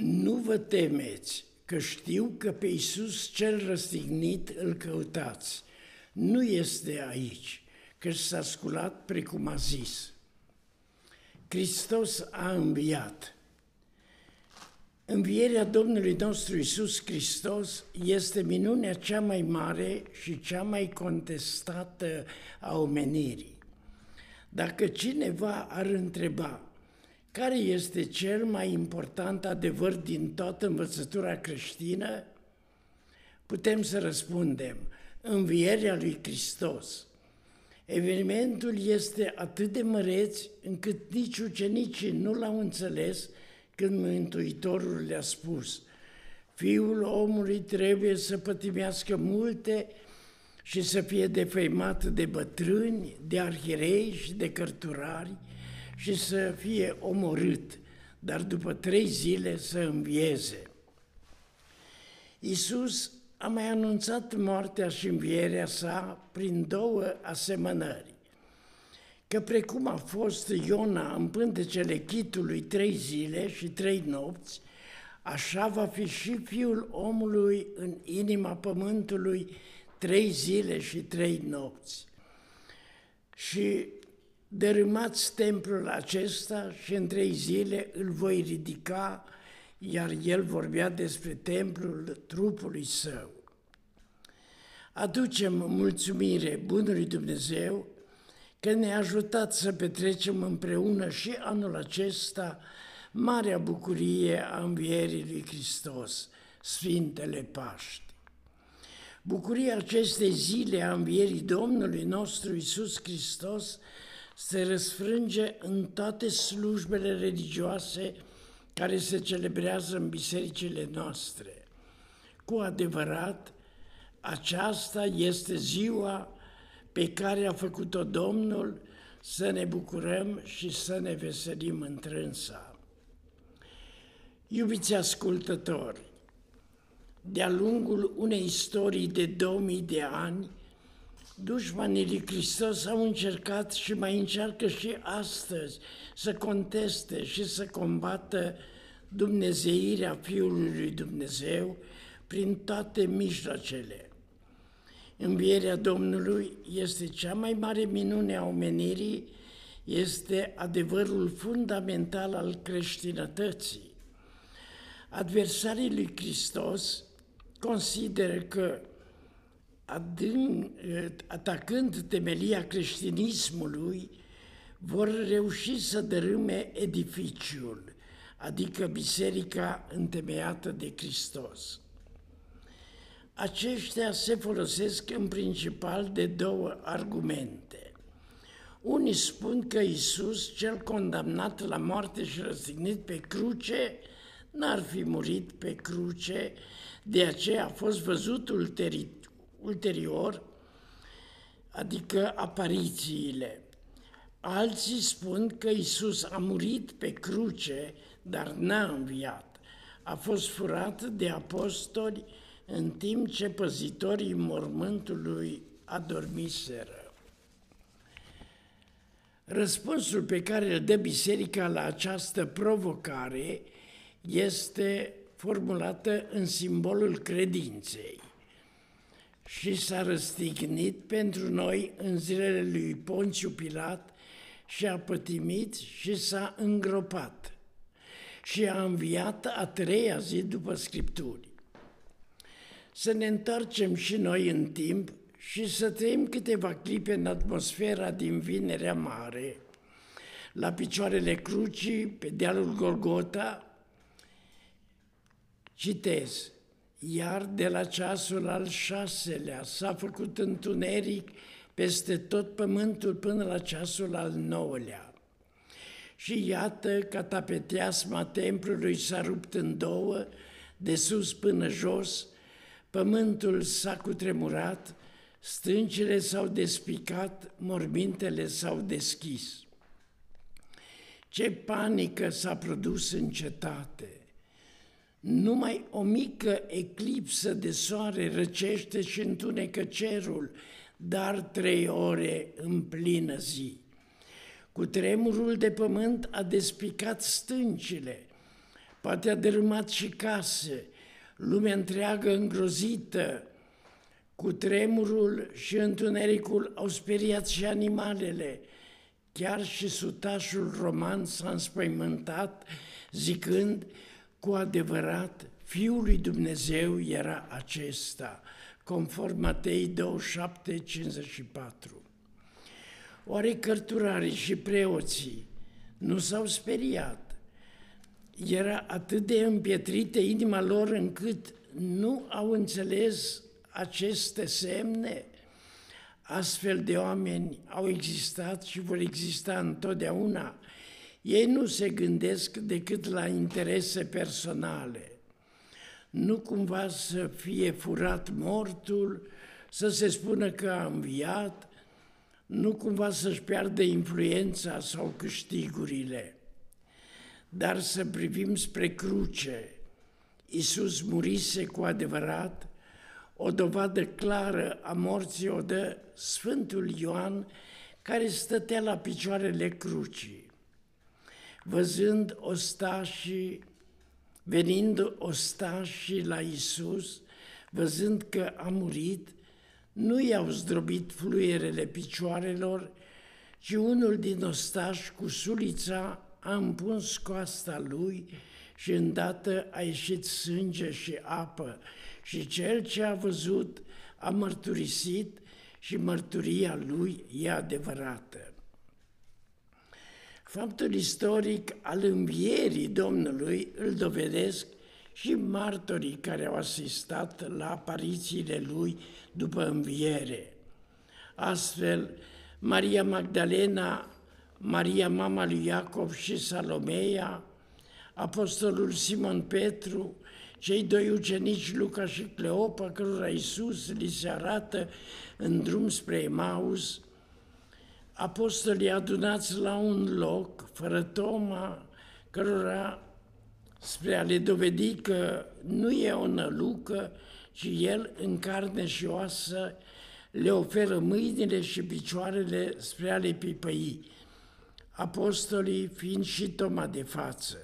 Nu vă temeți, că știu că pe Iisus cel răstignit îl căutați. Nu este aici, că s-a sculat precum a zis. Hristos a înviat. Învierea Domnului nostru Isus Hristos este minunea cea mai mare și cea mai contestată a omenirii. Dacă cineva ar întreba care este cel mai important adevăr din toată învățătura creștină, putem să răspundem, învierea lui Hristos. Evenimentul este atât de măreț încât nici ucenicii nu l-au înțeles când Mântuitorul le-a spus Fiul omului trebuie să pătimească multe și să fie defăimat de bătrâni, de arhirei și de cărturari și să fie omorât, dar după trei zile să învieze. Iisus a mai anunțat moartea și învierea sa prin două asemănări că precum a fost Iona în pântecele chitului trei zile și trei nopți, așa va fi și fiul omului în inima pământului trei zile și trei nopți. Și dărâmați templul acesta și în trei zile îl voi ridica, iar el vorbea despre templul trupului său. Aducem mulțumire Bunului Dumnezeu că ne-a ajutat să petrecem împreună și anul acesta marea bucurie a învierii lui Hristos, Sfintele Paști. Bucuria acestei zile a învierii Domnului nostru Isus Hristos se răsfrânge în toate slujbele religioase care se celebrează în bisericile noastre. Cu adevărat, aceasta este ziua pe care a făcut-o Domnul să ne bucurăm și să ne veselim întrânsa. Iubiți ascultători, de-a lungul unei istorii de 2000 de ani, dușmanii lui Hristos au încercat și mai încearcă și astăzi să conteste și să combată dumnezeirea Fiului lui Dumnezeu prin toate mijloacele. Învierea Domnului este cea mai mare minune a omenirii, este adevărul fundamental al creștinătății. Adversarii lui Hristos consideră că adânc, atacând temelia creștinismului, vor reuși să dărâme edificiul, adică biserica întemeiată de Hristos. Aceștia se folosesc în principal de două argumente. Unii spun că Isus, cel condamnat la moarte și răstignit pe cruce, n-ar fi murit pe cruce, de aceea a fost văzut ulterior, adică aparițiile. Alții spun că Isus a murit pe cruce, dar n-a înviat. A fost furat de apostoli în timp ce păzitorii mormântului adormiseră. Răspunsul pe care îl dă biserica la această provocare este formulată în simbolul credinței și s-a răstignit pentru noi în zilele lui Ponțiu Pilat și a pătimit și s-a îngropat. Și a înviat a treia zi după Scripturi. Să ne întoarcem și noi în timp și să trăim câteva clipe în atmosfera din Vinerea Mare, la picioarele crucii, pe dealul Golgota, citez, iar de la ceasul al șaselea s-a făcut întuneric peste tot pământul până la ceasul al nouălea. Și iată că tapeteasma templului s-a rupt în două, de sus până jos, Pământul s-a cutremurat, stâncile s-au despicat, mormintele s-au deschis. Ce panică s-a produs în cetate! Numai o mică eclipsă de soare răcește și întunecă cerul, dar trei ore în plină zi. Cu tremurul de pământ a despicat stâncile, poate a dărâmat și case, lumea întreagă îngrozită, cu tremurul și întunericul au speriat și animalele. Chiar și sutașul roman s-a înspăimântat, zicând, cu adevărat, Fiul lui Dumnezeu era acesta, conform Matei 27, 54. Oare cărturarii și preoții nu s-au speriat? Era atât de împietrită inima lor încât nu au înțeles aceste semne. Astfel de oameni au existat și vor exista întotdeauna. Ei nu se gândesc decât la interese personale. Nu cumva să fie furat mortul, să se spună că a înviat, nu cumva să-și piardă influența sau câștigurile, dar să privim spre cruce. Iisus murise cu adevărat, o dovadă clară a morții o dă Sfântul Ioan, care stătea la picioarele crucii. Văzând ostașii, venind ostașii la Isus, văzând că a murit, nu i-au zdrobit fluierele picioarelor, ci unul din ostași cu sulița a împuns coasta lui și îndată a ieșit sânge și apă și cel ce a văzut a mărturisit și mărturia lui e adevărată. Faptul istoric al învierii Domnului îl dovedesc și martorii care au asistat la aparițiile lui după înviere. Astfel, Maria Magdalena, Maria mama lui Iacov și Salomeia, apostolul Simon Petru, cei doi ucenici, Luca și Cleopa, cărora Iisus li se arată în drum spre Emaus, apostolii adunați la un loc, fără Toma, cărora spre a le dovedi că nu e o nălucă, ci El în carne și oasă le oferă mâinile și picioarele spre a le pipăi, apostolii fiind și Toma de față.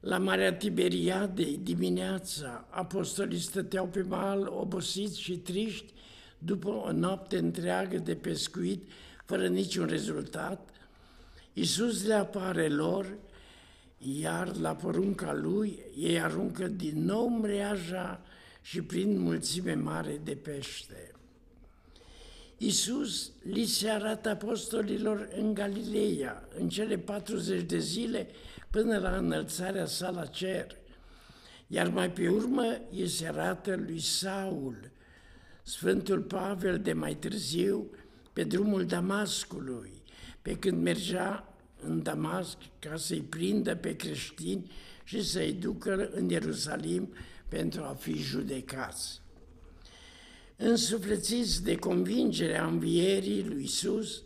La Marea Tiberiade, dimineața, apostolii stăteau pe mal obosiți și triști după o noapte întreagă de pescuit, fără niciun rezultat. Iisus le apare lor, iar la porunca lui ei aruncă din nou mreaja și prin mulțime mare de pește. Iisus li se arată apostolilor în Galileea, în cele 40 de zile, până la înălțarea sa la cer. Iar mai pe urmă îi se arată lui Saul, Sfântul Pavel de mai târziu, pe drumul Damascului, pe când mergea în Damasc ca să-i prindă pe creștini și să-i ducă în Ierusalim pentru a fi judecați. Însuflețiți de convingerea învierii lui Isus,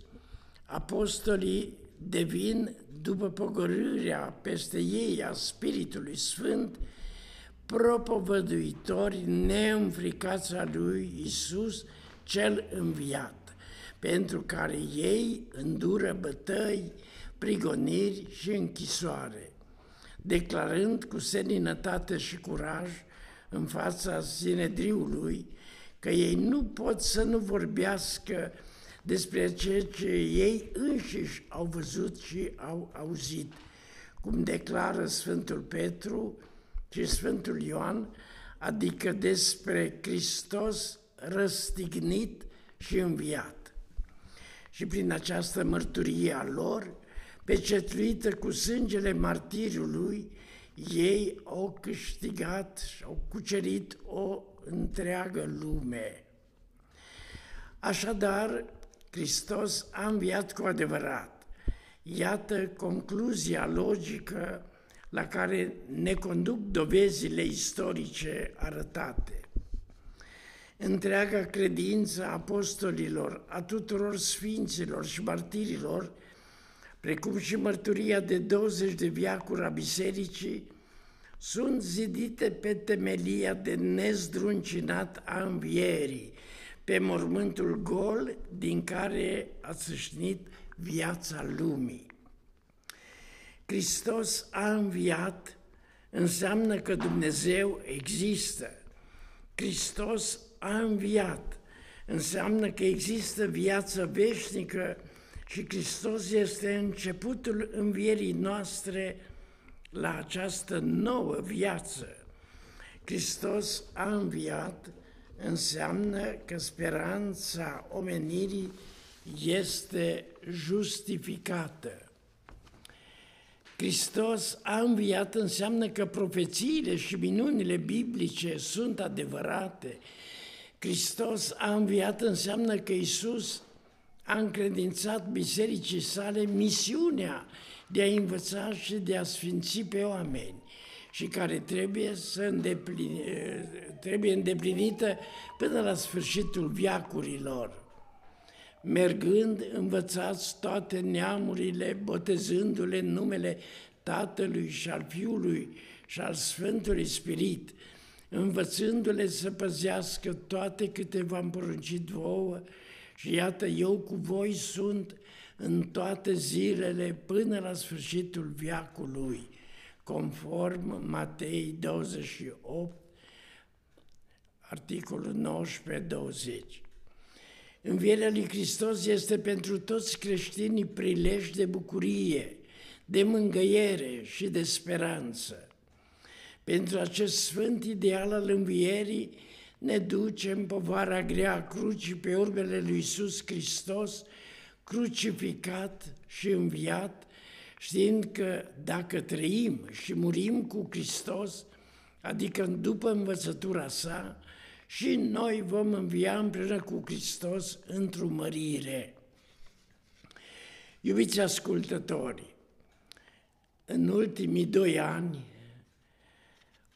apostolii devin, după pogorârea peste ei a Spiritului Sfânt, propovăduitori neînfricați a lui Isus, cel înviat, pentru care ei îndură bătăi, prigoniri și închisoare, declarând cu seninătate și curaj în fața Sinedriului că ei nu pot să nu vorbească despre ceea ce ei înșiși au văzut și au auzit, cum declară Sfântul Petru și Sfântul Ioan, adică despre Hristos răstignit și înviat. Și prin această mărturie a lor, pecetluită cu sângele martirului, ei au câștigat și au cucerit o întreagă lume. Așadar, Hristos a înviat cu adevărat. Iată concluzia logică la care ne conduc dovezile istorice arătate. Întreaga credință a apostolilor, a tuturor sfinților și martirilor, precum și mărturia de 20 de viacuri a bisericii, sunt zidite pe temelia de nezdruncinat a învierii, pe mormântul gol din care a sâșnit viața lumii. Hristos a înviat înseamnă că Dumnezeu există. Hristos a înviat. Înseamnă că există viață veșnică și Hristos este începutul învierii noastre la această nouă viață. Hristos a înviat înseamnă că speranța omenirii este justificată. Hristos a înviat înseamnă că profețiile și minunile biblice sunt adevărate. Hristos a înviat înseamnă că Isus a încredințat bisericii sale misiunea de a învăța și de a sfinți pe oameni și care trebuie, să îndepline, trebuie îndeplinită până la sfârșitul viacurilor. Mergând, învățați toate neamurile, botezându-le în numele Tatălui și al Fiului și al Sfântului Spirit, învățându-le să păzească toate câte v-am poruncit vouă și iată, eu cu voi sunt în toate zilele până la sfârșitul viacului conform Matei 28, articolul 19-20. Învierea lui Hristos este pentru toți creștinii prilej de bucurie, de mângăiere și de speranță. Pentru acest sfânt ideal al învierii ne ducem povara grea a crucii pe urmele lui Iisus Hristos, crucificat și înviat, știind că dacă trăim și murim cu Hristos, adică după învățătura sa, și noi vom învia împreună cu Hristos într-o mărire. Iubiți ascultători, în ultimii doi ani,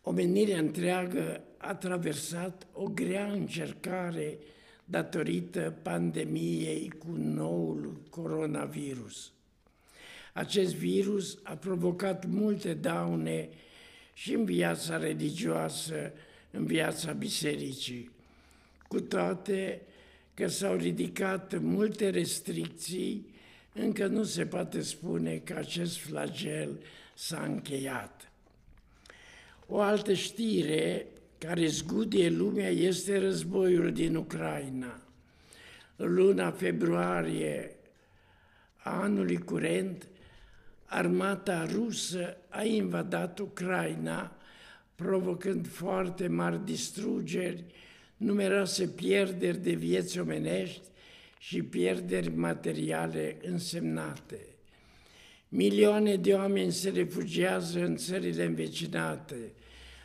omenirea întreagă a traversat o grea încercare datorită pandemiei cu noul coronavirus. Acest virus a provocat multe daune și în viața religioasă, în viața bisericii, cu toate că s-au ridicat multe restricții, încă nu se poate spune că acest flagel s-a încheiat. O altă știre care zgudie lumea este războiul din Ucraina. În luna februarie a anului curent, armata rusă a invadat Ucraina, provocând foarte mari distrugeri, numeroase pierderi de vieți omenești și pierderi materiale însemnate. Milioane de oameni se refugiază în țările învecinate.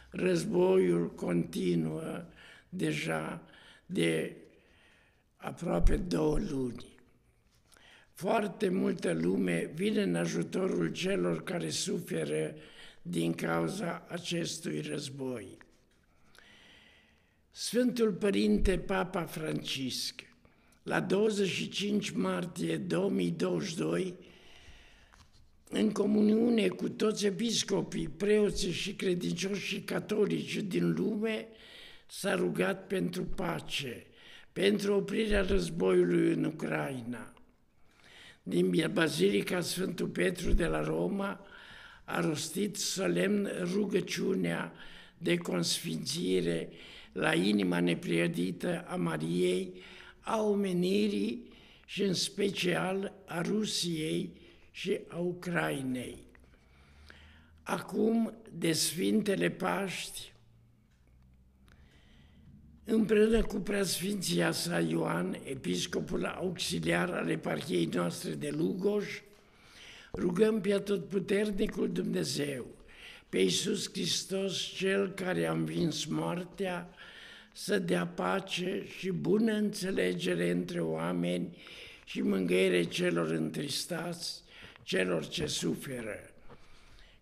Războiul continuă deja de aproape două luni. Foarte multă lume vine în ajutorul celor care suferă din cauza acestui război. Sfântul Părinte Papa Francisc, la 25 martie 2022, în comuniune cu toți episcopii, preoții și credincioșii catolici din lume, s-a rugat pentru pace, pentru oprirea războiului în Ucraina. Din Bazilica Sfântul Petru de la Roma a rostit solemn rugăciunea de consfințire la inima nepriedită a Mariei, a omenirii și în special a Rusiei și a Ucrainei. Acum, de Sfintele Paști, împreună cu preasfinția sa Ioan, episcopul auxiliar al eparhiei noastre de Lugoj, rugăm pe atotputernicul Dumnezeu, pe Iisus Hristos, Cel care a învins moartea, să dea pace și bună înțelegere între oameni și mângâiere celor întristați, celor ce suferă.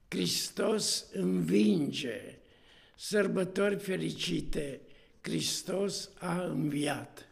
Hristos învinge, sărbători fericite, Hristos a înviat.